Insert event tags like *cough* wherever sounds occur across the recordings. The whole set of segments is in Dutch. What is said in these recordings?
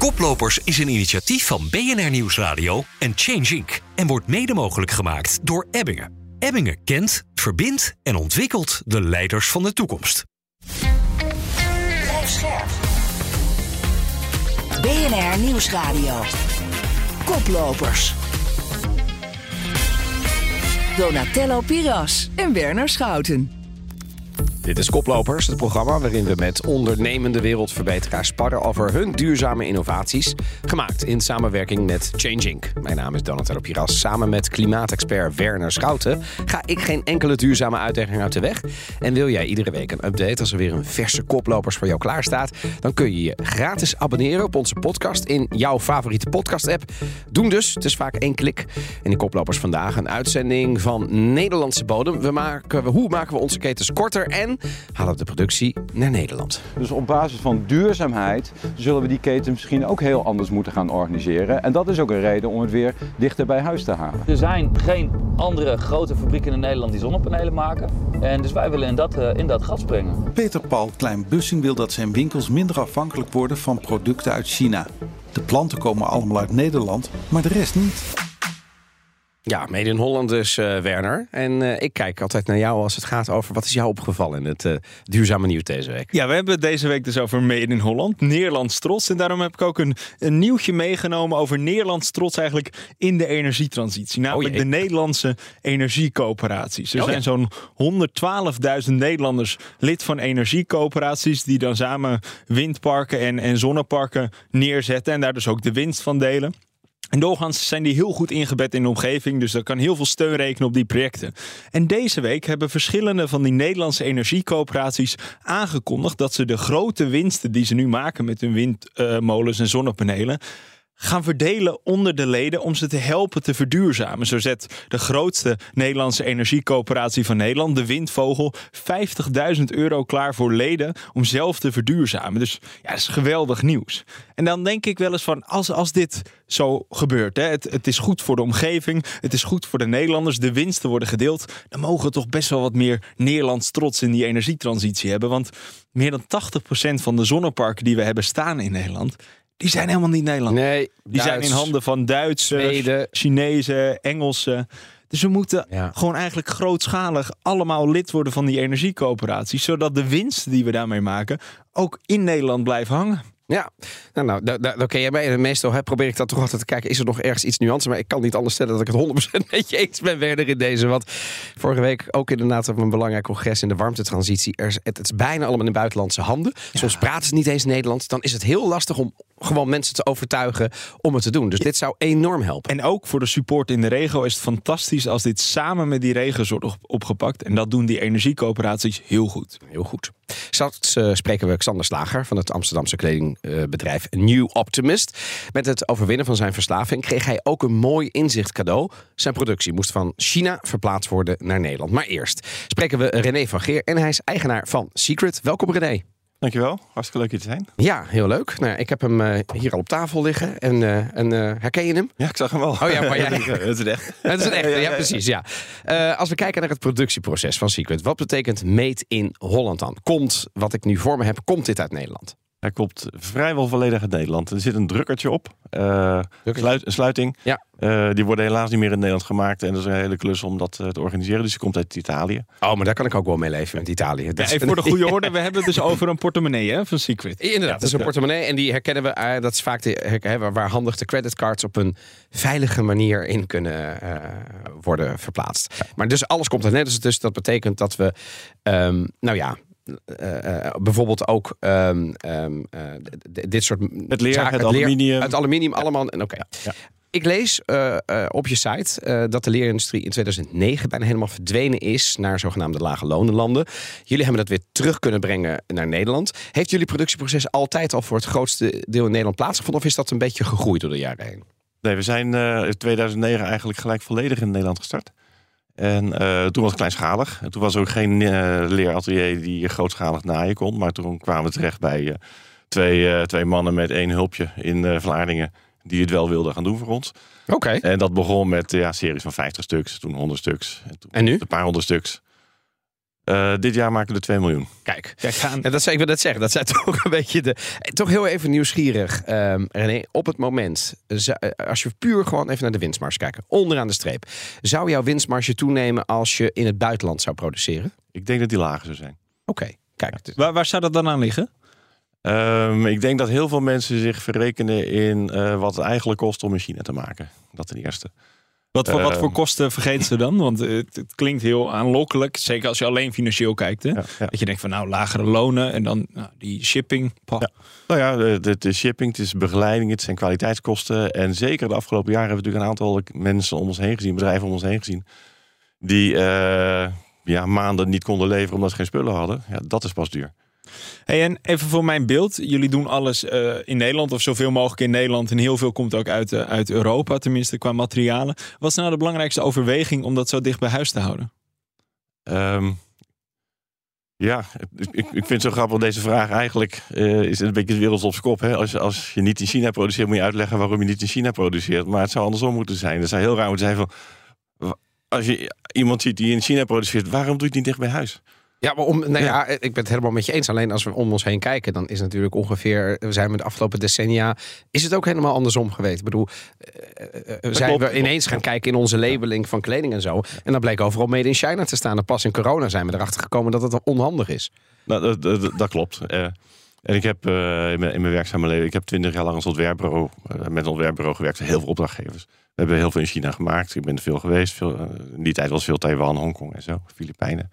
Koplopers is een initiatief van BNR Nieuwsradio en Change Inc. en wordt mede mogelijk gemaakt door Ebbingen. Ebbingen kent, verbindt en ontwikkelt de leiders van de toekomst. BNR Nieuwsradio. Koplopers. Donatello Piras en Werner Schouten. Dit is Koplopers, het programma waarin we met ondernemende wereldverbeteraars sparren over hun duurzame innovaties. Gemaakt in samenwerking met Change Inc. Mijn naam is Donatello Piras. Samen met klimaatexpert Werner Schouten ga ik geen enkele duurzame uitdaging uit de weg. En wil jij iedere week een update als er weer een verse Koplopers voor jou klaar staat? Dan kun je je gratis abonneren op onze podcast in jouw favoriete podcast-app. Doen dus, het is vaak één klik. In Koplopers vandaag een uitzending van Nederlandse bodem. We maken, hoe maken we onze ketens korter en halen we de productie naar Nederland. Dus op basis van duurzaamheid zullen we die keten misschien ook heel anders moeten gaan organiseren. En dat is ook een reden om het weer dichter bij huis te halen. Er zijn geen andere grote fabrieken in Nederland die zonnepanelen maken. En dus wij willen in dat, uh, in dat gat springen. Peter Paul Klein-Bussing wil dat zijn winkels minder afhankelijk worden van producten uit China. De planten komen allemaal uit Nederland, maar de rest niet. Ja, mede in Holland dus, uh, Werner. En uh, ik kijk altijd naar jou als het gaat over wat is jou opgevallen in het uh, duurzame nieuws deze week. Ja, we hebben het deze week dus over Made in Holland, Nederlands trots. En daarom heb ik ook een, een nieuwtje meegenomen over Nederlands trots eigenlijk in de energietransitie. Namelijk Oh de Nederlandse energiecoöperaties. Er Oh zijn zo'n 112.000 Nederlanders lid van energiecoöperaties die dan samen windparken en, en zonneparken neerzetten en daar dus ook de winst van delen. En doorgaans zijn die heel goed ingebed in de omgeving, dus er kan heel veel steun rekenen op die projecten. En deze week hebben verschillende van die Nederlandse energiecoöperaties aangekondigd dat ze de grote winsten die ze nu maken met hun windmolens en zonnepanelen gaan verdelen onder de leden om ze te helpen te verduurzamen. Zo zet de grootste Nederlandse energiecoöperatie van Nederland, de Windvogel, 50.000 euro klaar voor leden om zelf te verduurzamen. Dus ja, dat is geweldig nieuws. En dan denk ik wel eens van, als, als dit zo gebeurt, hè, het, het is goed voor de omgeving, het is goed voor de Nederlanders, de winsten worden gedeeld, dan mogen we toch best wel wat meer Nederlands trots in die energietransitie hebben. Want meer dan 80% van de zonneparken die we hebben staan in Nederland, die zijn helemaal niet Nederland. Nee, Die zijn in handen van Duitsers, Zweden. Chinezen, Engelsen. Dus we moeten Ja. gewoon eigenlijk grootschalig allemaal lid worden van die energiecoöperaties. Zodat de winsten die we daarmee maken ook in Nederland blijven hangen. Ja, nou, nou daar, daar, daar ken jij mee. En meestal hè, probeer ik dat toch altijd te kijken. Is er nog ergens iets nuance? Maar ik kan niet anders stellen dat ik het 100% *laughs* met je eens ben, Werner, in deze. Want vorige week ook inderdaad op een belangrijk congres in de warmtetransitie. Er het, het is bijna allemaal in buitenlandse handen. Soms praten ze niet eens Nederlands. Dan is het heel lastig om gewoon mensen te overtuigen om het te doen. Dus dit zou enorm helpen. En ook voor de support in de regio is het fantastisch als dit samen met die regio's wordt op- opgepakt. En dat doen die energiecoöperaties heel goed. Heel goed. Straks eh, spreken we Xander Slager van het Amsterdamse kledingbedrijf New Optimist. Met het overwinnen van zijn verslaving kreeg hij ook een mooi inzicht cadeau. Zijn productie moest van China verplaatst worden naar Nederland. Maar eerst spreken we René van Geer en hij is eigenaar van Secret. Welkom René. Dankjewel, hartstikke leuk hier te zijn. Ja, heel leuk. Nou, ik heb hem eh, hier al op tafel liggen. En, eh, en eh, herken je hem? Ja, ik zag hem wel. Oh ja, maar *laughs* jij- Het is echt. Het is een echte, ja, precies. Ja. Eh, als we kijken naar het productieproces van Secret, wat betekent Made in Holland dan? Komt wat ik nu voor me heb, komt dit uit Nederland? Hij komt vrijwel volledig uit Nederland. Er zit een drukkertje op, eh, sluit, een sluiting. Ja. Eh, die worden helaas niet meer in Nederland gemaakt. En dat is een hele klus om dat eh, te organiseren. Dus die komt uit Italië. Oh, maar daar kan ik ook wel mee leven met Italië. Dat Ja, is- voor de goede orde, *laughs* we hebben het dus over een portemonnee hè, van Secret. Inderdaad, dat is een portemonnee en die herkennen we. dat is vaak de, waar- handig de creditcards op een veilige manier in kunnen eh, worden verplaatst. Maar dus alles komt uit Nederland. Dus dat betekent dat we, ehm, nou ja. Eh, eh, bijvoorbeeld ook ehm, ehm, eh, dit soort Het leer, zaken, het aluminium. het aluminium allemaal. En Oké. ja. Ik lees op je site dat de leerindustrie in 2009 bijna helemaal verdwenen is naar zogenaamde lage lonenlanden. Jullie hebben dat weer terug kunnen brengen naar Nederland. Heeft jullie productieproces altijd al voor het grootste deel in Nederland plaatsgevonden? Of is dat een beetje gegroeid door de jaren heen? Nee, we zijn in 2009 eigenlijk gelijk volledig in Nederland gestart. En eh, toen was het kleinschalig. En toen was er ook geen eh, leeratelier die grootschalig naaien kon. Maar toen kwamen we terecht bij eh, twee, twee mannen met één hulpje in Vlaardingen. Die het wel wilden gaan doen voor ons. Oké. En dat begon met ja, series van 50 stuks, toen 100 stuks. En, toen En nu? Een paar honderd stuks. Eh, dit jaar maken we er 2 miljoen. Kijk. Kijk aan. En dat zei ik wil net zeggen. Dat zijn *laughs* toch een beetje de. eh, Toch heel even nieuwsgierig, ehm, René. Op het moment, eh, als je puur gewoon even naar de winstmarge kijkt, onderaan de streep, zou jouw winstmarge toenemen als je in het buitenland zou produceren? Ik denk dat die lager zou zijn. Oké, kijk. Waar, waar zou dat dan aan liggen? Ehm, ik denk dat heel veel mensen zich verrekenen in eh, wat het eigenlijk kost om een China te maken. Dat ten eerste. Wat voor, wat Ehm. voor kosten vergeten ze dan? Want het, het klinkt heel aanlokkelijk. Zeker als je alleen financieel kijkt. Hè? Ja, ja. Dat je denkt van nou, lagere lonen en dan nou, die shipping. Ja. Nou ja, de, de, de shipping, het is begeleiding, het zijn kwaliteitskosten. En zeker de afgelopen jaren hebben we natuurlijk een aantal mensen om ons heen gezien, bedrijven om ons heen gezien, die eh, ja, maanden niet konden leveren omdat ze geen spullen hadden. Ja, dat is pas duur. En even voor mijn beeld. Jullie doen alles eh, in Nederland of zoveel mogelijk in Nederland. En heel veel komt ook uit, eh, uit Europa, tenminste qua materialen. Wat is nou de belangrijkste overweging om dat zo dicht bij huis te houden? Ehm, ja, ik, ik vind het zo grappig deze vraag. Eigenlijk eh, is een beetje de wereld op zijn kop. Hè? Als, als je niet in China produceert, moet je uitleggen waarom je niet in China produceert. Maar het zou andersom moeten zijn. Het zou heel raar moeten zijn van... Als je iemand ziet die in China produceert, waarom doe je het niet dicht bij huis? Ja, maar om, nou ja, ik ben het helemaal met je eens. Alleen als we om ons heen kijken, dan is natuurlijk ongeveer, we zijn met de afgelopen decennia, is het ook helemaal andersom geweest. Ik bedoel, eh, zijn klopt. we ineens gaan kijken in onze labeling van kleding en zo. En dan bleek overal made in China te staan. En pas in corona zijn we erachter gekomen dat het onhandig is. Nou, dat, dat, dat klopt. En ik heb in, mijn, in mijn werkzame leven, ik heb twintig jaar lang als ontwerpbureau, met een ontwerpbureau gewerkt, heel veel opdrachtgevers. We hebben heel veel in China gemaakt. Ik ben er veel geweest. Veel, in die tijd was veel Taiwan, Hongkong en zo, Filipijnen.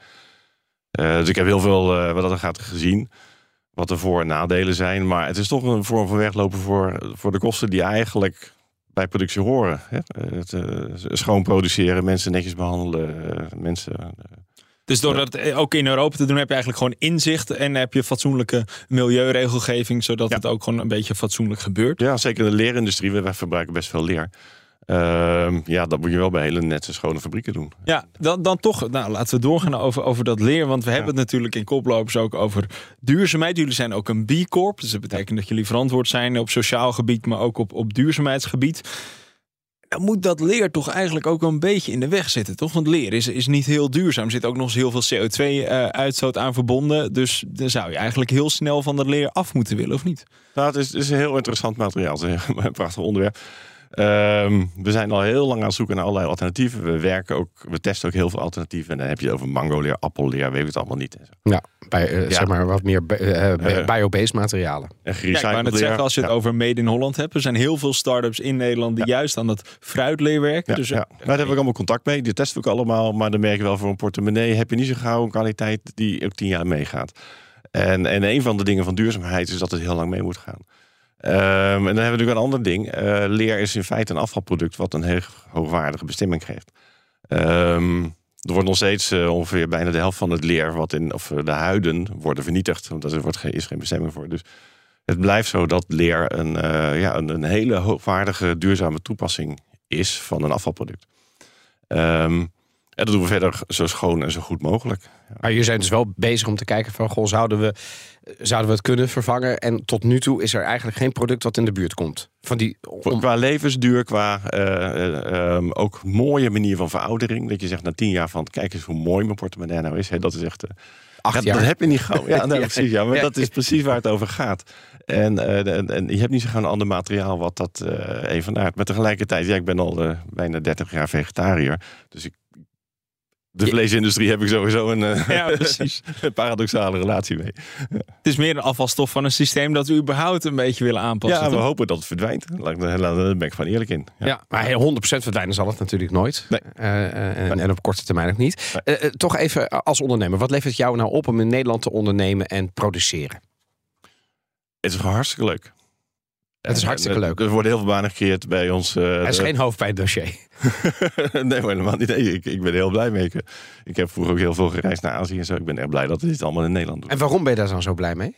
Eh, dus ik heb heel veel eh, wat dat gaat gezien. Wat de voor- en nadelen zijn. Maar het is toch een vorm van weglopen voor, voor de kosten die eigenlijk bij productie horen. Hè? Eh, Het, schoon produceren, mensen netjes behandelen, eh, mensen Dus door dat ook in Europa te doen, heb je eigenlijk gewoon inzicht. En heb je fatsoenlijke milieuregelgeving, zodat Ja. het ook gewoon een beetje fatsoenlijk gebeurt. Ja, zeker in de leerindustrie. We wij verbruiken best veel leer. Ehm, ja, dat moet je wel bij hele nette, schone fabrieken doen. Ja, dan, dan toch, nou, laten we doorgaan over, over dat leer. Want we hebben het natuurlijk in koplopers ook over duurzaamheid. Jullie zijn ook een B Corp. Dus dat betekent dat jullie verantwoord zijn op sociaal gebied, maar ook op, op duurzaamheidsgebied. Dan moet dat leer toch eigenlijk ook een beetje in de weg zitten, toch? Want leer is, is niet heel duurzaam. Er zit ook nog eens heel veel CO2-uitstoot aan verbonden. Dus dan zou je eigenlijk heel snel van dat leer af moeten willen, of niet? Nou, het is, het is een heel interessant materiaal. Het is een prachtig onderwerp. Ehm, we zijn al heel lang aan het zoeken naar allerlei alternatieven. We werken ook, we testen ook heel veel alternatieven. En dan heb je het over mangoleer, appelleer, weet ik het allemaal niet. En, zo. Ja, bij eh, Ja. zeg maar wat meer Eh. bio-based materialen. En Ja, ik wou gerecycled net leer. zeggen, als je het Ja. over Made in Holland hebt. Er zijn heel veel start-ups in Nederland die juist aan dat fruitleer werken. Ja, dus ja. Nou, daar heb ik allemaal contact mee. Die testen we ook allemaal. Maar dan merk je wel voor een portemonnee heb je niet zo gauw een kwaliteit die ook tien jaar meegaat. En, en een van de dingen van duurzaamheid is dat het heel lang mee moet gaan. Ehm, en dan hebben we natuurlijk een ander ding. Eh, leer is in feite een afvalproduct wat een heel hoogwaardige bestemming krijgt. Ehm, er wordt nog steeds eh, ongeveer bijna de helft van het leer, wat in, of eh, de huiden, worden vernietigd. Want er wordt geen, is geen bestemming voor. Dus het blijft zo dat leer een, ja, een, een hele hoogwaardige, duurzame toepassing is van een afvalproduct. Ehm, en dat doen we verder zo schoon en zo goed mogelijk. Maar jullie zijn dus wel bezig om te kijken van, goh, zouden we, zouden we het kunnen vervangen? En tot nu toe is er eigenlijk geen product wat in de buurt komt. Van die, om- Qua levensduur, qua eh, eh, ehm, ook mooie manier van veroudering. Dat je zegt na tien jaar van, kijk eens hoe mooi mijn portemonnee nou is. Hè, dat is echt... eh, acht dat, jaar. dat heb je niet gauw. *laughs* Ja, nee, Ja. precies. Ja, maar Ja. dat is precies waar het over gaat. En, en, en je hebt niet zo gauw een ander materiaal wat dat eh evenaart. Maar tegelijkertijd, ja, ik ben al bijna 30 jaar vegetariër. Dus ik, de vleesindustrie heb ik sowieso een, eh, Ja, precies. *laughs* een paradoxale relatie mee. Het is meer een afvalstof van een systeem dat we überhaupt een beetje willen aanpassen. Ja, we toch? hopen dat het verdwijnt. Laat ik- Daar ben ik van eerlijk in. Ja. Ja, maar heel 100% verdwijnen zal het natuurlijk nooit. Nee. Eh, eh, en, en op korte termijn ook niet. Toch even als ondernemer. Wat levert het jou nou op om in Nederland te ondernemen en produceren? Het is gewoon hartstikke leuk. Het is hartstikke leuk. eh, Er worden heel veel banen gecreëerd bij ons. eh, Het is de- geen hoofdpijndossier. *laughs* nee, helemaal niet. Nee, ik, ik ben er heel blij mee. Ik, ik heb vroeger ook heel veel gereisd naar Azië en zo. Ik ben erg blij dat we dit allemaal in Nederland doen. En waarom ben je daar dan zo blij mee?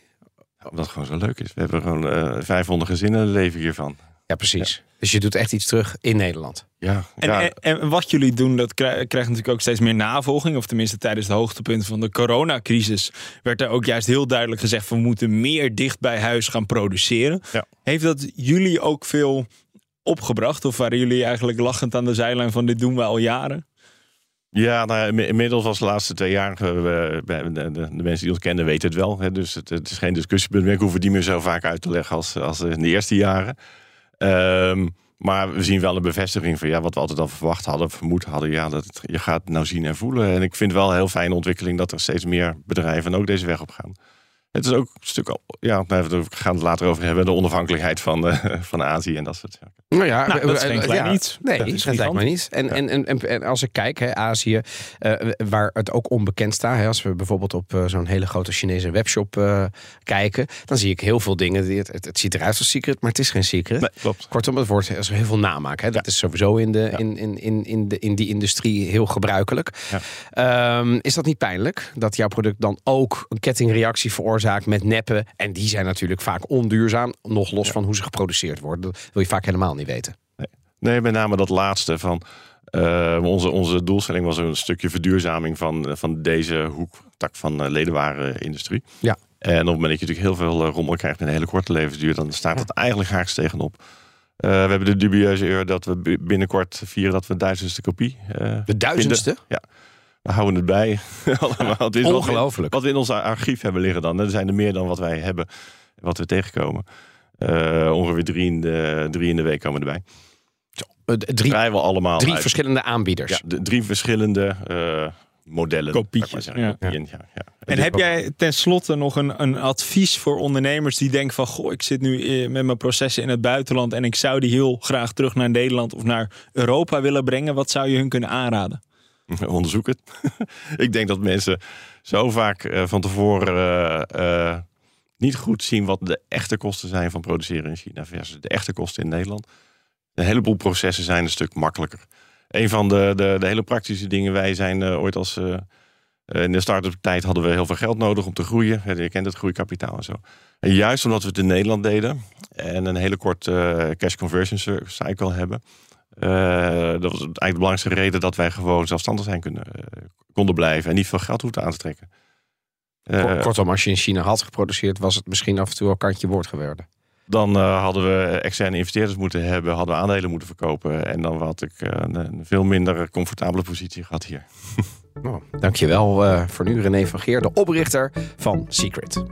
Omdat het gewoon zo leuk is. We hebben gewoon eh 500 gezinnen leven hiervan. Ja, precies. Dus je doet echt iets terug in Nederland. Ja, En, ja, en, en wat jullie doen, dat krij- krijgt natuurlijk ook steeds meer navolging. Of tenminste tijdens de hoogtepunten van de coronacrisis werd er ook juist heel duidelijk gezegd... we moeten meer dicht bij huis gaan produceren. Ja. Heeft dat jullie ook veel opgebracht? Of waren jullie eigenlijk lachend aan de zijlijn van dit doen we al jaren? Ja, nou, inmi- inmiddels was de laatste twee jaar, eh, de, mensen die ons kennen weten het wel. Hè, dus het, is geen discussiepunt meer. Ik hoef het niet meer zo vaak uit te leggen als, als in de eerste jaren. Ehm, maar we zien wel een bevestiging van ja, wat we altijd al verwacht hadden, vermoed hadden. Ja, dat het- je gaat nou zien en voelen. En ik vind wel een heel fijne ontwikkeling dat er steeds meer bedrijven ook deze weg op gaan. Het is ook een stuk, al- ja, we gaan het later over hebben, de onafhankelijkheid van, eh, van Azië en dat soort zaken. Nou ja, Nou, dat is geen klein ja, iets. Nee, Dat dat, is lijkt me gigantisch. niet. En, en, en, en, en als ik kijk, hè, Azië, eh, waar het ook onbekend staat. Hè, als we bijvoorbeeld op eh, zo'n hele grote Chinese webshop eh, kijken, dan zie ik heel veel dingen. Die, het, het, het ziet eruit als secret, maar het is geen secret. Nee, klopt. Kortom, het wordt er is heel veel namaak. Hè. Dat is sowieso in, de, in, in, in, in, de, in die industrie heel gebruikelijk. Ehm, is dat niet pijnlijk dat jouw product dan ook een kettingreactie veroorzaakt met neppen? En die zijn natuurlijk vaak onduurzaam, nog los van hoe ze geproduceerd worden. Dat wil je vaak helemaal niet weten. Nee, met name dat laatste van eh, onze, onze doelstelling was een stukje verduurzaming van, van deze hoektak van de ledenwarenindustrie. Ja. En op het moment dat je natuurlijk heel veel eh, rommel krijgt met een hele korte levensduur, dan staat dat eigenlijk haaks tegenop. Eh, we hebben de dubieuze eer dat we bi- binnenkort vieren dat we de duizendste kopie. eh, De duizendste? vinden. Ja. We houden het bij. *laughs* Allemaal. Wat we- Ongelooflijk. Wat we in ons archief hebben liggen dan. Er zijn er meer dan wat wij hebben, wat we tegenkomen. Eh, ongeveer drie in, de, drie in de week komen erbij. Eh, drie Vrijwel allemaal. drie uit. verschillende aanbieders. Ja, de, drie verschillende eh, modellen. Kopietjes, maar ja. Kopieën, ja, ja. En heb jij tenslotte nog een, een advies voor ondernemers die denken van... goh, ik zit nu met mijn processen in het buitenland... en ik zou die heel graag terug naar Nederland of naar Europa willen brengen. Wat zou je hun kunnen aanraden? *laughs* Onderzoek het. *laughs* ik denk dat mensen zo vaak eh, van tevoren eh, eh, niet goed zien wat de echte kosten zijn van produceren in China versus de echte kosten in Nederland. Een heleboel processen zijn een stuk makkelijker. Een van de, de, de hele praktische dingen, wij zijn ooit als in de start-up tijd hadden we heel veel geld nodig om te groeien. Je kent het groeikapitaal en zo. En juist omdat we het in Nederland deden en een hele korte cash conversion cycle hebben, dat was eigenlijk de belangrijkste reden dat wij gewoon zelfstandig zijn kunnen, eh, konden blijven en niet veel geld hoefden aan te trekken. Eh, Kortom, als je in China had geproduceerd, was het misschien af en toe al kantje boord geworden. dan eh, hadden we externe investeerders moeten hebben, hadden we aandelen moeten verkopen. En dan had ik eh, een, een veel minder comfortabele positie gehad hier. *laughs* Nou, dankjewel eh voor nu, René van Geer, de oprichter van Secret.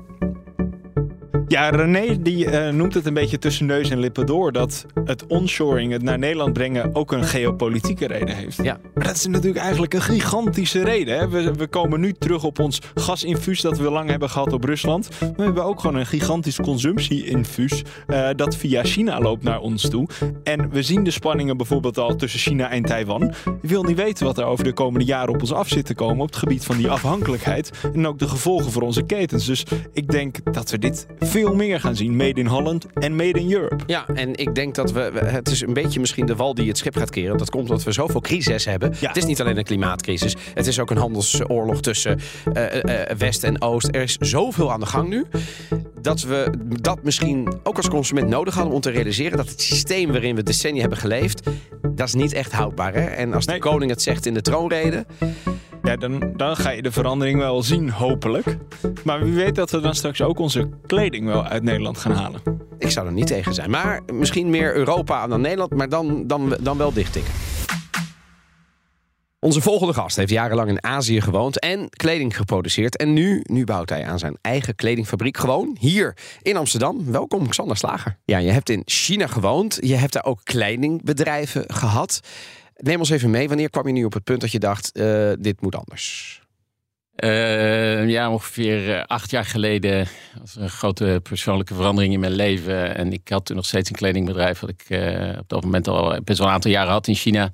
Ja, René die eh, noemt het een beetje tussen neus en lippen door... dat het onshoring, het naar Nederland brengen... ook een geopolitieke reden heeft. Ja. Maar dat is natuurlijk eigenlijk een gigantische reden. Hè? We, we komen nu terug op ons gasinfuus dat we lang hebben gehad op Rusland. We hebben ook gewoon een gigantisch consumptieinfuus... eh, dat via China loopt naar ons toe. En we zien de spanningen bijvoorbeeld al tussen China en Taiwan. Je wil niet weten wat er over de komende jaren op ons af zit te komen... op het gebied van die afhankelijkheid. En ook de gevolgen voor onze ketens. Dus ik denk dat we dit veel meer gaan zien. Made in Holland en Made in Europe. Ja, en ik denk dat we. Het is een beetje misschien de wal die het schip gaat keren. Dat komt omdat we zoveel crisis hebben. Ja. Het is niet alleen een klimaatcrisis. Het is ook een handelsoorlog tussen eh, West en Oost. Er is zoveel aan de gang nu. Dat we dat misschien ook als consument nodig hadden om te realiseren dat het systeem waarin we decennia hebben geleefd. Dat is niet echt houdbaar. Hè? En als de Nee. koning het zegt in de troonrede. Ja, dan, dan ga je de verandering wel zien, hopelijk. Maar wie weet dat we dan straks ook onze kleding wel uit Nederland gaan halen. Ik zou er niet tegen zijn. Maar misschien meer Europa dan Nederland. Maar dan, dan, dan wel. Onze volgende gast heeft jarenlang in Azië gewoond en kleding geproduceerd. En nu, nu bouwt hij aan zijn eigen kledingfabriek gewoon hier in Amsterdam. Welkom, Xander Slager. Ja, je hebt in China gewoond. Je hebt daar ook kledingbedrijven gehad. Neem ons even mee. Wanneer kwam je nu op het punt dat je dacht, eh, dit moet anders? Eh, ja, ongeveer eh, acht jaar geleden was een grote persoonlijke verandering in mijn leven. En ik had toen nog steeds een kledingbedrijf, wat ik op dat moment al best wel een aantal jaren had in China.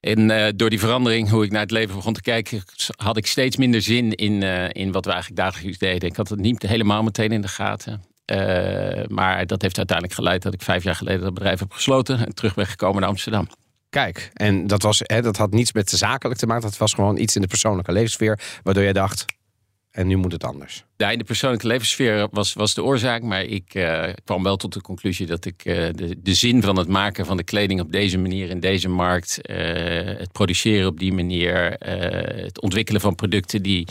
En door die verandering, hoe ik naar het leven begon te kijken, had ik steeds minder zin in, in wat we eigenlijk dagelijks deden. Ik had het niet helemaal meteen in de gaten. Maar dat heeft uiteindelijk geleid dat ik vijf jaar geleden dat bedrijf heb gesloten en terug ben gekomen naar Amsterdam. Kijk, en dat, was, hè, dat had niets met de zakelijk te maken. Dat was gewoon iets in de persoonlijke levenssfeer. Waardoor jij dacht, en nu moet het anders. Ja, in de persoonlijke levenssfeer was, was de oorzaak. Maar ik eh, kwam wel tot de conclusie dat ik eh, de, de zin van het maken van de kleding op deze manier, in deze markt, eh, het produceren op die manier, eh, het ontwikkelen van producten die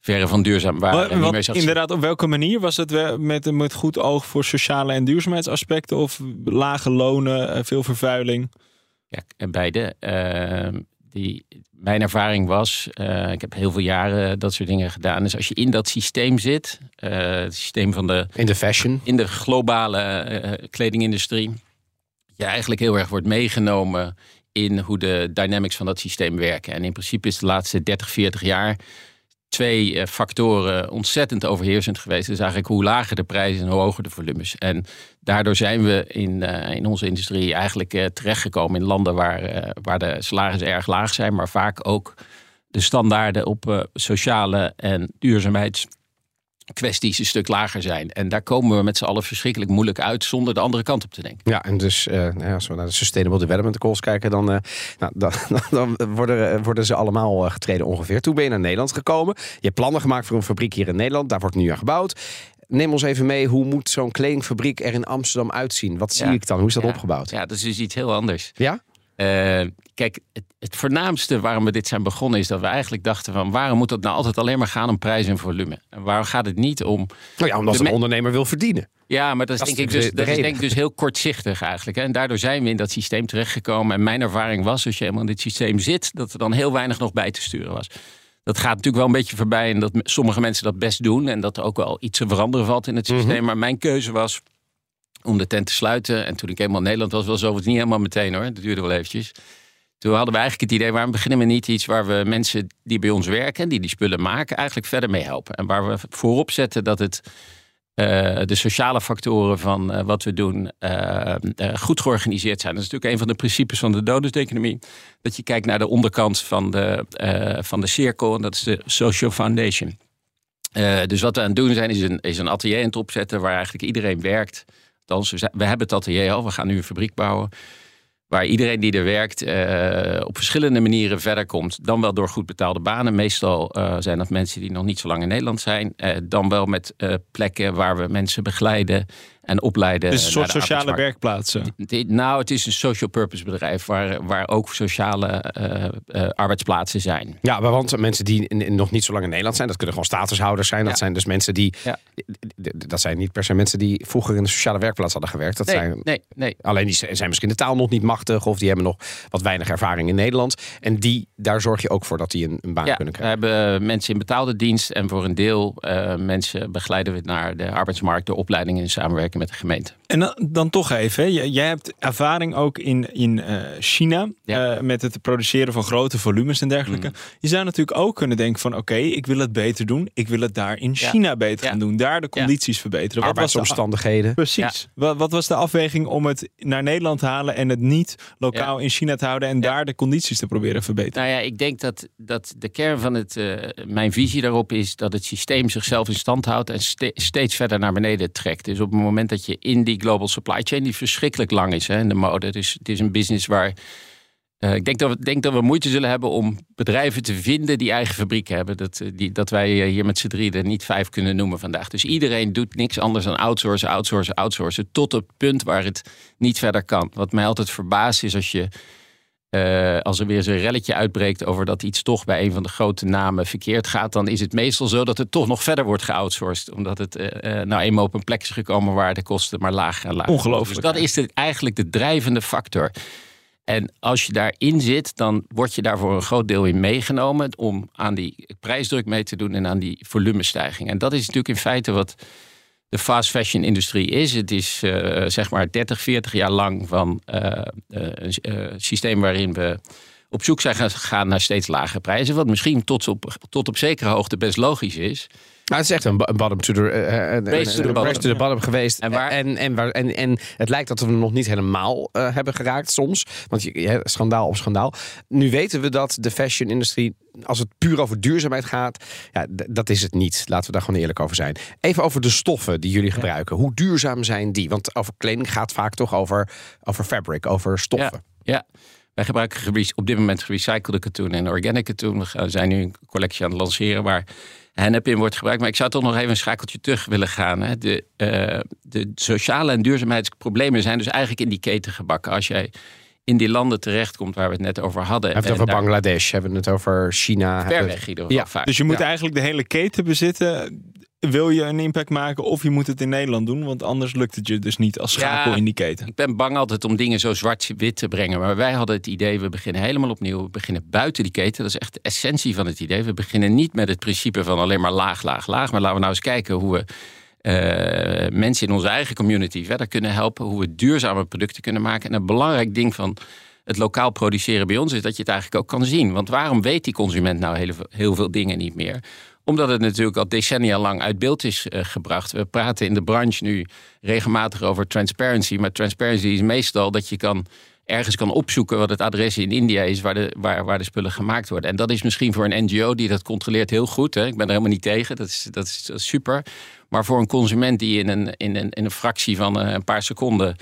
verre van duurzaam waren. Wat- zien. inderdaad, op welke manier? Was het met, met goed oog voor sociale en duurzaamheidsaspecten? Of lage lonen, veel vervuiling? Ja, en beide. Ehm, die, mijn ervaring was, eh, ik heb heel veel jaren dat soort dingen gedaan. Dus als je in dat systeem zit, eh, het systeem van de. In de fashion. In de globale eh, kledingindustrie. Je eigenlijk heel erg wordt meegenomen in hoe de dynamics van dat systeem werken. En in principe is de laatste 30, 40 jaar twee eh, factoren ontzettend overheersend geweest. Dus eigenlijk hoe lager de prijzen en hoe hoger de volumes. En daardoor zijn we in, eh, in onze industrie eigenlijk uh, terechtgekomen in landen waar, waar de salarissen erg laag zijn, maar vaak ook de standaarden op sociale en duurzaamheids kwesties een stuk lager zijn. En daar komen we met z'n allen verschrikkelijk moeilijk uit zonder de andere kant op te denken. Ja, en dus uh, als we naar de Sustainable Development Goals kijken, dan, uh, nou, *laughs* dan, dan, worden, worden ze allemaal eh, getreden ongeveer. Toen ben je naar Nederland gekomen. Je hebt plannen gemaakt voor een fabriek hier in Nederland. Daar wordt nu aan gebouwd. Neem ons even mee, hoe moet zo'n kledingfabriek er in Amsterdam uitzien? Wat zie ik dan? Hoe is dat opgebouwd? Ja, dat is dus iets heel anders. Ja? Uh, kijk, het, het, voornaamste waarom we dit zijn begonnen is dat we eigenlijk dachten van waarom moet het nou altijd alleen maar gaan om prijs en volume? En waarom gaat het niet om. Nou ja, omdat een ondernemer wil verdienen. Ja, maar dat is, denk, ik dus, dat is denk ik dus heel kortzichtig eigenlijk. Hè? En daardoor zijn we in dat systeem terechtgekomen. En mijn ervaring was, als je helemaal in dit systeem zit, dat er dan heel weinig nog bij te sturen was. Dat gaat natuurlijk wel een beetje voorbij en dat sommige mensen dat best doen. En dat er ook wel iets te veranderen valt in het systeem. Mhm. Maar mijn keuze was om de tent te sluiten. En toen ik helemaal in Nederland was, was het niet helemaal meteen hoor. Dat duurde wel eventjes. Toen hadden we eigenlijk het idee, waarom beginnen we niet iets waar we mensen die bij ons werken, die die spullen maken, eigenlijk verder mee helpen. En waar we voorop zetten dat het uh, de sociale factoren van uh, wat we doen uh, goed georganiseerd zijn. Dat is natuurlijk een van de principes van de donuseconomie. Dat je kijkt naar de onderkant van de, van de cirkel en dat is de Social Foundation. dus wat we aan het doen zijn, is een, is een atelier aan het opzetten waar eigenlijk iedereen werkt we hebben het atelier al, we gaan nu een fabriek bouwen. Waar iedereen die er werkt uh, op verschillende manieren verder komt. Dan wel door goed betaalde banen. Meestal uh, zijn dat mensen die nog niet zo lang in Nederland zijn. Uh, dan wel met plekken waar we mensen begeleiden en opleiden. Dus een soort sociale werkplaatsen? nou, het is een social purpose bedrijf waar, waar ook sociale uh, uh, arbeidsplaatsen zijn. Ja, want mensen die nog niet zo lang in Nederland zijn, dat kunnen gewoon statushouders zijn. Dat zijn dus mensen die, ja. dat zijn niet per se mensen die vroeger in de sociale werkplaats hadden gewerkt. Dat nee, zijn, nee, nee. Alleen die zijn misschien de taal nog niet machtig of die hebben nog wat weinig ervaring in Nederland. En die, daar zorg je ook voor dat die een, een baan ja, kunnen krijgen. We hebben mensen in betaalde dienst en voor een deel uh, mensen begeleiden we naar de arbeidsmarkt door opleidingen in samenwerking met de gemeente. En dan, dan toch even, jij hebt ervaring ook in, in uh, China uh, met het produceren van grote volumes en dergelijke. Mm. Je zou natuurlijk ook kunnen denken van oké, okay, ik wil het beter doen. Ik wil het daar in China ja. beter ja. gaan doen. Daar de condities verbeteren. Arbeidsomstandigheden. Precies. Wat, wat, was de afweging om het naar Nederland te halen en het niet lokaal in China te houden en daar de condities te proberen verbeteren? Nou ja, ik denk dat, dat de kern van het, uh, mijn visie daarop is dat het systeem zichzelf in stand houdt en ste steeds verder naar beneden trekt. Dus op het moment dat je in die global supply chain, die verschrikkelijk lang is hè, in de mode. Het is, het is een business waar. Uh, ik denk dat, we, denk dat we moeite zullen hebben om bedrijven te vinden die eigen fabrieken hebben. Dat, eh, die, dat wij hier met z'n drieën er niet vijf kunnen noemen vandaag. Dus iedereen doet niks anders dan outsourcen, outsourcen, outsourcen. Tot het punt waar het niet verder kan. Wat mij altijd verbaast is als je uh, als er weer zo'n relletje uitbreekt over dat iets toch bij een van de grote namen verkeerd gaat, dan is het meestal zo dat het toch nog verder wordt geoutsourced. Omdat het uh, nou eenmaal op een plek is gekomen waar de kosten maar lager en lager Ongelooflijk. Dus dat is de, eigenlijk de drijvende factor. En als je daarin zit, dan word je daarvoor een groot deel in meegenomen om aan die prijsdruk mee te doen en aan die volumestijging. En dat is natuurlijk in feite wat de fast fashion industrie is. Het is uh, zeg maar 30, 40 jaar lang van uh, een uh, systeem waarin we op zoek zijn gegaan naar steeds lagere prijzen. Wat misschien tot op, tot op zekere hoogte best logisch is. Maar het is echt een bottom to the, uh, race to the bottom, to the bottom geweest. En, waar, en, en, en, en, het lijkt dat we hem nog niet helemaal hebben geraakt soms. Want je, schandaal op schandaal. Nu weten we dat de fashion industrie, als het puur over duurzaamheid gaat, ja, dat is het niet. Laten we daar gewoon eerlijk over zijn. Even over de stoffen die jullie gebruiken. Hoe duurzaam zijn die? Want over kleding gaat vaak toch over, over fabric, over stoffen. Ja. ja. Wij gebruiken op dit moment gerecyclede katoen en organic katoen. We zijn nu een collectie aan het lanceren waar hennep in wordt gebruikt. Maar ik zou toch nog even een schakeltje terug willen gaan. Hè. De, uh, de sociale en duurzaamheidsproblemen zijn dus eigenlijk in die keten gebakken. Als jij in die landen terechtkomt waar we het net over hadden. We hebben het over Bangladesh, hebben we het over China. Ver weg ieder ja. Dus je moet eigenlijk de hele keten bezitten wil je een impact maken of je moet het in Nederland doen, want anders lukt het je dus niet als schakel Ja. in die keten. Ik ben bang altijd om dingen zo zwart-wit te brengen. Maar wij hadden het idee, we beginnen helemaal opnieuw. We beginnen buiten die keten. Dat is echt de essentie van het idee. We beginnen niet met het principe van alleen maar laag, laag, laag. Maar laten we nou eens kijken hoe we eh, mensen in onze eigen community verder kunnen helpen. Hoe we duurzame producten kunnen maken. En een belangrijk ding van het lokaal produceren bij ons is dat je het eigenlijk ook kan zien. Want waarom weet die consument nou heel, heel veel dingen niet meer? Omdat het natuurlijk al decennia lang uit beeld is eh, gebracht. We praten in de branche nu regelmatig over transparency. Maar transparency is meestal dat je kan ergens kan opzoeken wat het adres in India is waar de, waar, waar de spullen gemaakt worden. En dat is misschien voor een NGO die dat controleert heel goed. Hè. Ik ben er helemaal niet tegen. Dat is, dat is, dat is super. Maar voor een consument die in een, in een, in een fractie van eh, een paar seconden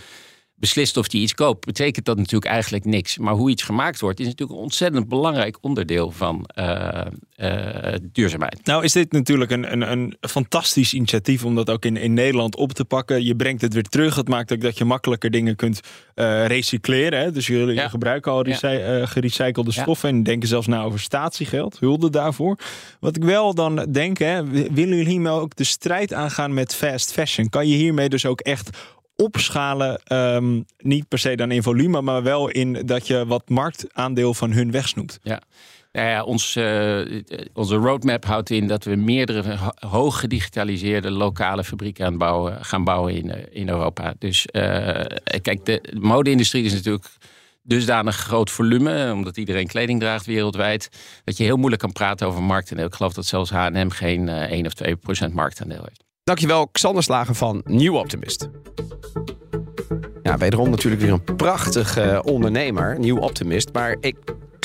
beslist of hij iets koopt, betekent dat natuurlijk eigenlijk niks. Maar hoe iets gemaakt wordt, is natuurlijk een ontzettend belangrijk onderdeel van eh, eh, duurzaamheid. Nou is dit natuurlijk een, een, een fantastisch initiatief om dat ook in, in Nederland op te pakken. Je brengt het weer terug. Het maakt ook dat je makkelijker dingen kunt eh, recycleren. Hè? Dus jullie Ja. gebruiken al eh, gerecyclede Ja. stoffen en denken zelfs na over statiegeld. Hulde daarvoor. Wat ik wel dan denk, hè, willen jullie hiermee ook de strijd aangaan met fast fashion? Kan je hiermee dus ook echt opschalen, ehm, niet per se dan in volume, maar wel in dat je wat marktaandeel van hun wegsnoept? Ja. Nou ja, ons, eh, onze roadmap houdt in dat we meerdere ho- hoog gedigitaliseerde lokale fabrieken aan het bouwen, gaan bouwen in, eh, in Europa. Dus eh, kijk, de mode-industrie is natuurlijk dusdanig groot volume, omdat iedereen kleding draagt wereldwijd, dat je heel moeilijk kan praten over marktaandeel. Ik geloof dat zelfs H&M geen eh 1 of 2 procent marktaandeel heeft. Dankjewel, Xander Slagen van Nieuw Optimist. Ja, wederom natuurlijk weer een prachtige ondernemer, Nieuw Optimist. Maar ik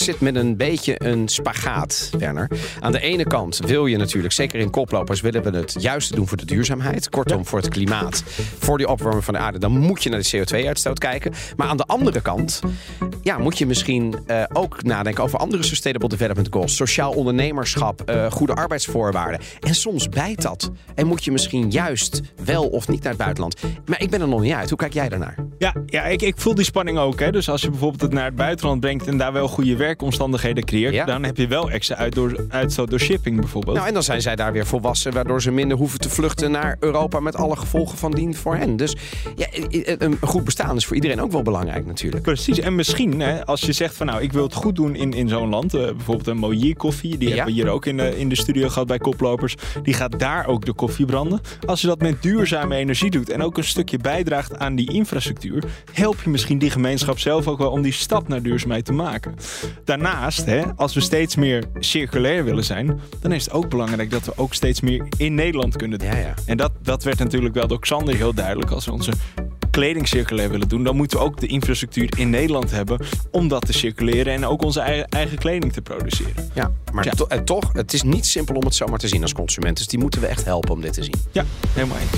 zit met een beetje een spagaat, Werner. Aan de ene kant wil je natuurlijk, zeker in koplopers, willen we het juiste doen voor de duurzaamheid. Kortom, voor het klimaat, voor die opwarming van de aarde. Dan moet je naar de CO2-uitstoot kijken. Maar aan de andere kant ja, moet je misschien eh, ook nadenken over andere Sustainable Development Goals. Sociaal ondernemerschap, eh, goede arbeidsvoorwaarden. En soms bijt dat. En moet je misschien juist wel of niet naar het buitenland. Maar ik ben er nog niet uit. Hoe kijk jij daarnaar? Ja, ja ik, ik voel die spanning ook. Hè. Dus als je bijvoorbeeld het naar het buitenland brengt en daar wel goede werkomstandigheden creëert, Ja. dan heb je wel extra uit door, uitstoot door shipping bijvoorbeeld. Nou, en dan zijn zij daar weer volwassen, waardoor ze minder hoeven te vluchten naar Europa met alle gevolgen van dien voor hen. Dus ja, een goed bestaan is voor iedereen ook wel belangrijk natuurlijk. Precies, en misschien hè, als je zegt van nou, ik wil het goed doen in, in zo'n land. eh, bijvoorbeeld een Moïer koffie, die Ja. hebben we hier ook in de, in de studio gehad bij Koplopers. Die gaat daar ook de koffie branden. Als je dat met duurzame energie doet en ook een stukje bijdraagt aan die infrastructuur, help je misschien die gemeenschap zelf ook wel om die stap naar duurzaamheid te maken. Daarnaast, hè, als we steeds meer circulair willen zijn, dan is het ook belangrijk dat we ook steeds meer in Nederland kunnen doen. Ja, ja. En dat, dat werd natuurlijk wel door Xander heel duidelijk. Als we onze kleding circulair willen doen, dan moeten we ook de infrastructuur in Nederland hebben om dat te circuleren en ook onze eigen, eigen kleding te produceren. Ja, maar Ja. to- en toch, het is niet simpel om het zomaar te zien als consument. Dus die moeten we echt helpen om dit te zien. Ja, helemaal eens.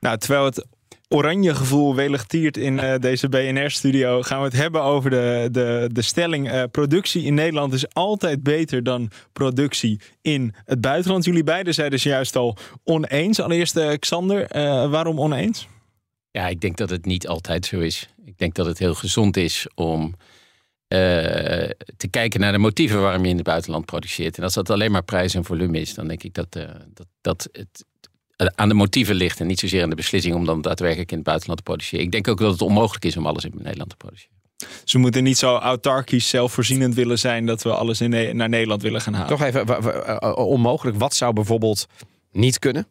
Nou, terwijl het oranje gevoel welig tiert in eh, deze BNR-studio, gaan we het hebben over de, de, de stelling: eh, productie in Nederland is altijd beter dan productie in het buitenland. Jullie beiden zeiden dus juist al oneens. Allereerst, eh, Xander, waarom oneens? Ja, ik denk dat het niet altijd zo is. Ik denk dat het heel gezond is om te kijken naar de motieven waarom je in het buitenland produceert. En als dat alleen maar prijs en volume is, dan denk ik dat, dat, dat het aan de motieven ligt en niet zozeer aan de beslissing om dan daadwerkelijk in het buitenland te produceren. Ik denk ook dat het onmogelijk is om alles in Nederland te produceren. Ze moeten niet zo autarkisch, zelfvoorzienend willen zijn dat we alles in, Ne- naar Nederland willen gaan halen. Toch even eh, onmogelijk. Wat zou bijvoorbeeld niet kunnen?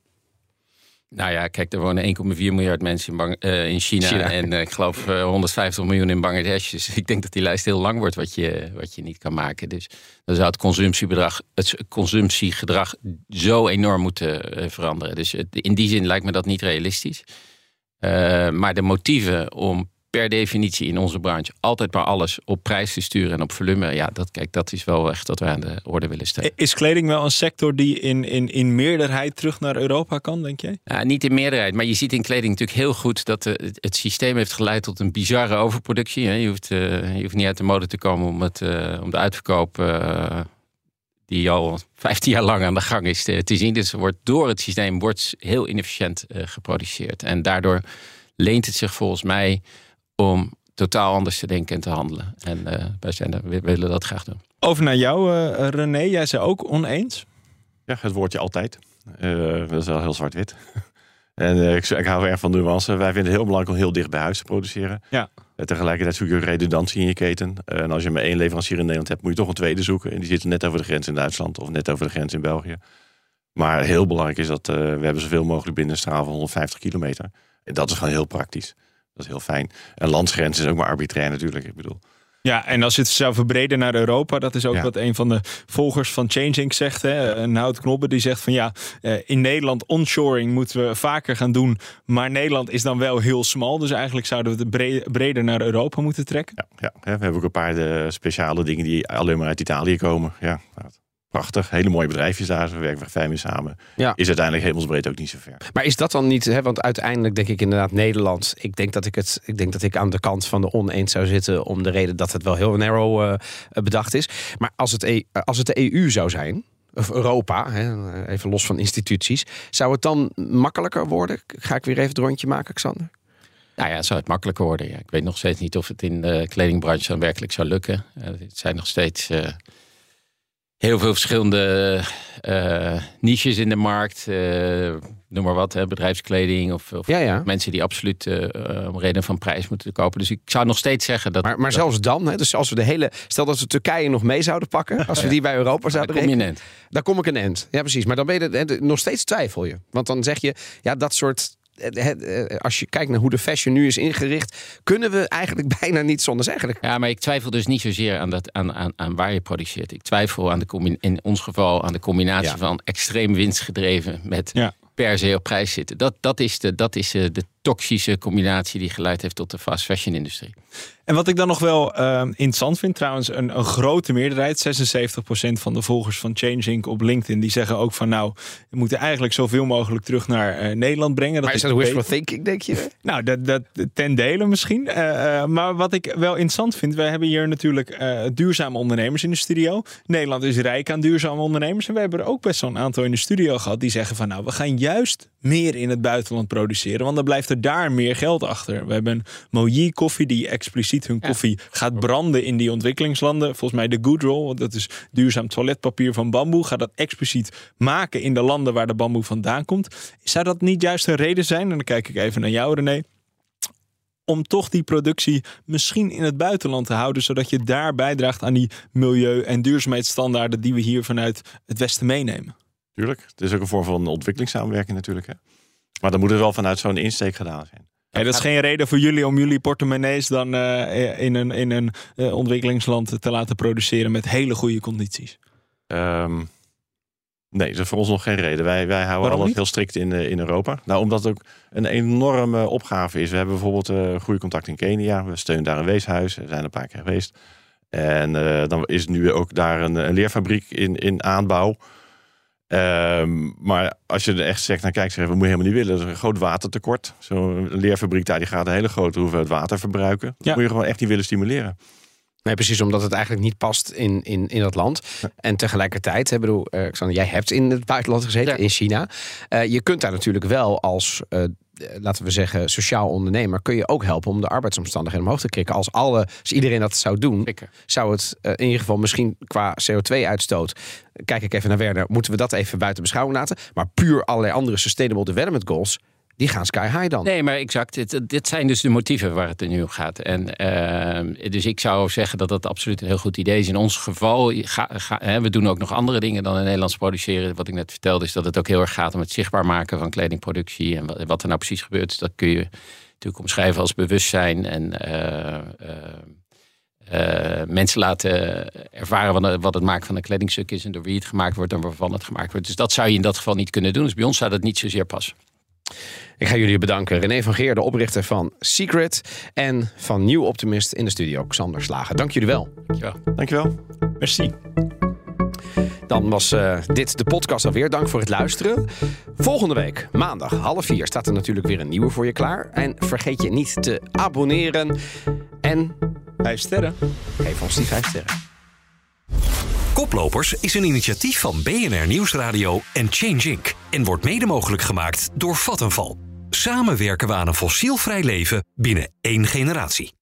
Nou ja, kijk, er wonen 1,4 miljard mensen in, Bang- eh, in China, China. en eh, ik geloof eh, 150 miljoen in Bangladesh. Dus ik denk dat die lijst heel lang wordt wat je, wat je niet kan maken. Dus dan zou het consumptiebedrag, het consumptiegedrag zo enorm moeten eh, veranderen. Dus het- in die zin lijkt me dat niet realistisch. Eh, maar de motieven om per definitie in onze branche altijd maar alles op prijs te sturen en op volume, ja, dat, kijk, dat is wel echt wat wij aan de orde willen stellen. Is kleding wel een sector die in, in, in meerderheid terug naar Europa kan, denk jij? Ja, niet in meerderheid, maar je ziet in kleding natuurlijk heel goed dat eh, het, het systeem heeft geleid tot een bizarre overproductie. Je, hoeft, eh, je hoeft niet uit de mode te komen om, het, eh, om de uitverkoop, die al 15 jaar lang aan de gang is, te, te zien. Dus wordt door het systeem wordt heel inefficiënt geproduceerd. En daardoor leent het zich volgens mij om totaal anders te denken en te handelen. En eh, wij, zijn er, we willen dat graag doen. Over naar jou, eh, René. Jij zei ook oneens. Ja, het woordje altijd. Uh, dat is wel heel zwart-wit. *laughs* en uh, ik, ik, hou erg van nuance. Wij vinden het heel belangrijk om heel dicht bij huis te produceren. Ja. Uh, tegelijkertijd zoek je ook redundantie in je keten. en als je maar één leverancier in Nederland hebt, moet je toch een tweede zoeken. En die zitten net over de grens in Duitsland of net over de grens in België. Maar heel belangrijk is dat we hebben zoveel mogelijk binnen een straal van 150 kilometer. En dat is gewoon heel praktisch. Dat is heel fijn. En landsgrens is ook maar arbitrair natuurlijk. Ik bedoel, ja, en als je het zou verbreden naar Europa, dat is ook wat een van de volgers van Changing zegt. Hè, Knobbe, die zegt van ja, eh, in Nederland onshoring moeten we vaker gaan doen. Maar Nederland is dan wel heel smal. Dus eigenlijk zouden we het breder naar Europa moeten trekken. Ja, ja, we hebben ook een paar de speciale dingen die alleen maar uit Italië komen. Ja, prachtig. Hele mooie bedrijfjes daar. We werken fijn mee samen. Ja. Is uiteindelijk hemelsbreed ook niet zo ver. Maar is dat dan niet, hè, want uiteindelijk denk ik inderdaad Nederland. Ik denk dat ik het, ik denk dat ik aan de kant van de oneens zou zitten om de reden dat het wel heel narrow uh, bedacht is. Maar als het, e, als het de EU zou zijn, of Europa, hè, even los van instituties, zou het dan makkelijker worden? Ga ik weer even het rondje maken, Xander? Nou ja, zou het makkelijker worden. Ja. Ik weet nog steeds niet of het in de kledingbranche dan werkelijk zou lukken. Het zijn nog steeds. Uh, heel veel verschillende uh, niches in de markt. Uh, noem maar wat, hè, bedrijfskleding of, of ja, ja. mensen die absoluut uh, om reden van prijs moeten kopen. Dus ik zou nog steeds zeggen dat. Maar, maar zelfs dan, hè, dus als we de hele. Stel dat we Turkije nog mee zouden pakken, als we *laughs* die bij Europa zouden dan kom je een end. Dan kom ik een end. Ja, precies. Maar dan ben je nog steeds twijfel je. Want dan zeg je, ja, dat soort eh, als je kijkt naar hoe de fashion nu is ingericht, kunnen we eigenlijk *laughs* bijna niet zonder zeggen. Ja, maar ik twijfel dus niet zozeer aan, dat, aan, aan, aan waar je produceert. Ik twijfel aan de in ons geval aan de combinatie van extreem winstgedreven met ja. per se op prijs zitten. Dat, dat is, de, dat is de, de toxische combinatie die geleid heeft tot de fast fashion industrie. En wat ik dan nog wel uh, interessant vind, trouwens, een, een grote meerderheid, 76% van de volgers van Changing op LinkedIn, die zeggen ook van nou, we moeten eigenlijk zoveel mogelijk terug naar uh, Nederland brengen. Dat maar is dat wishful thinking, denk je? *laughs* Nou, dat, dat ten dele misschien. Uh, maar wat ik wel interessant vind, wij hebben hier natuurlijk duurzame ondernemers in de studio. Nederland is rijk aan duurzame ondernemers. En we hebben er ook best wel een aantal in de studio gehad die zeggen van nou, we gaan juist meer in het buitenland produceren, want dan blijft er daar meer geld achter. We hebben Moji koffie die expliciet hun koffie gaat branden in die ontwikkelingslanden. Volgens mij de Goodroll, dat is duurzaam toiletpapier van bamboe, gaat dat expliciet maken in de landen waar de bamboe vandaan komt. Zou dat niet juist een reden zijn? En dan kijk ik even naar jou René om toch die productie misschien in het buitenland te houden, zodat je daar bijdraagt aan die milieu- en duurzaamheidsstandaarden die we hier vanuit het Westen meenemen. Tuurlijk, het is ook een vorm van ontwikkelingssamenwerking natuurlijk. Hè? Maar dan moet het wel vanuit zo'n insteek gedaan zijn. Hey, dat is geen reden voor jullie om jullie portemonnees dan uh, in een, in een uh, ontwikkelingsland te laten produceren met hele goede condities. Um, nee, dat is voor ons nog geen reden. Wij, wij houden alles heel strikt in, uh, in Europa. Nou, omdat het ook een enorme opgave is. We hebben bijvoorbeeld goede contact in Kenia. We steunen daar een weeshuis. We zijn een paar keer geweest. En dan is nu ook daar een, een leerfabriek in, in aanbouw. Um, maar als je er echt zegt naar kijkt, zeggen we moeten helemaal niet willen. Dat is een groot watertekort. Zo'n leerfabriek daar die gaat een hele grote hoeveelheid water verbruiken. Dat moet je gewoon echt niet willen stimuleren. Nee, precies, omdat het eigenlijk niet past in, in, in dat land. En tegelijkertijd, hè, bedoel, uh, Xander, jij hebt in het buitenland gezeten, in China. Uh, je kunt daar natuurlijk wel als uh, laten we zeggen, sociaal ondernemer, kun je ook helpen om de arbeidsomstandigheden omhoog te krikken. Als, alle, als iedereen dat zou doen, zou het in ieder geval misschien qua CO2-uitstoot. Kijk ik even naar Werner, moeten we dat even buiten beschouwing laten. Maar puur allerlei andere sustainable development goals die gaan sky high dan. Nee, maar exact. Dit, zijn dus de motieven waar het er nu om gaat. En, uh, dus ik zou zeggen dat dat absoluut een heel goed idee is. In ons geval, ga, ga, hè, we doen ook nog andere dingen dan in Nederlands produceren. Wat ik net vertelde, is dat het ook heel erg gaat om het zichtbaar maken van kledingproductie. En wat, er nou precies gebeurt. Dat kun je natuurlijk omschrijven als bewustzijn en. Uh, uh, mensen laten ervaren wat het maken van een kledingstuk is en door wie het gemaakt wordt en waarvan het gemaakt wordt. Dus dat zou je in dat geval niet kunnen doen. Dus bij ons zou dat niet zozeer passen. Ik ga jullie bedanken. René van Geer, de oprichter van Secret. En van Nieuw Optimist in de studio, Xander Slagen. Dank jullie wel. Dankjewel. Dankjewel. Merci. Dan was uh, dit de podcast alweer. Dank voor het luisteren. Volgende week, maandag, half vier, staat er natuurlijk weer een nieuwe voor je klaar. En vergeet je niet te abonneren. En... Vijf sterren. Geef ons die vijf sterren. Koplopers is een initiatief van BNR Nieuwsradio en Change Inc. En wordt mede mogelijk gemaakt door Vattenval. Samen werken we aan een fossielvrij leven binnen één generatie.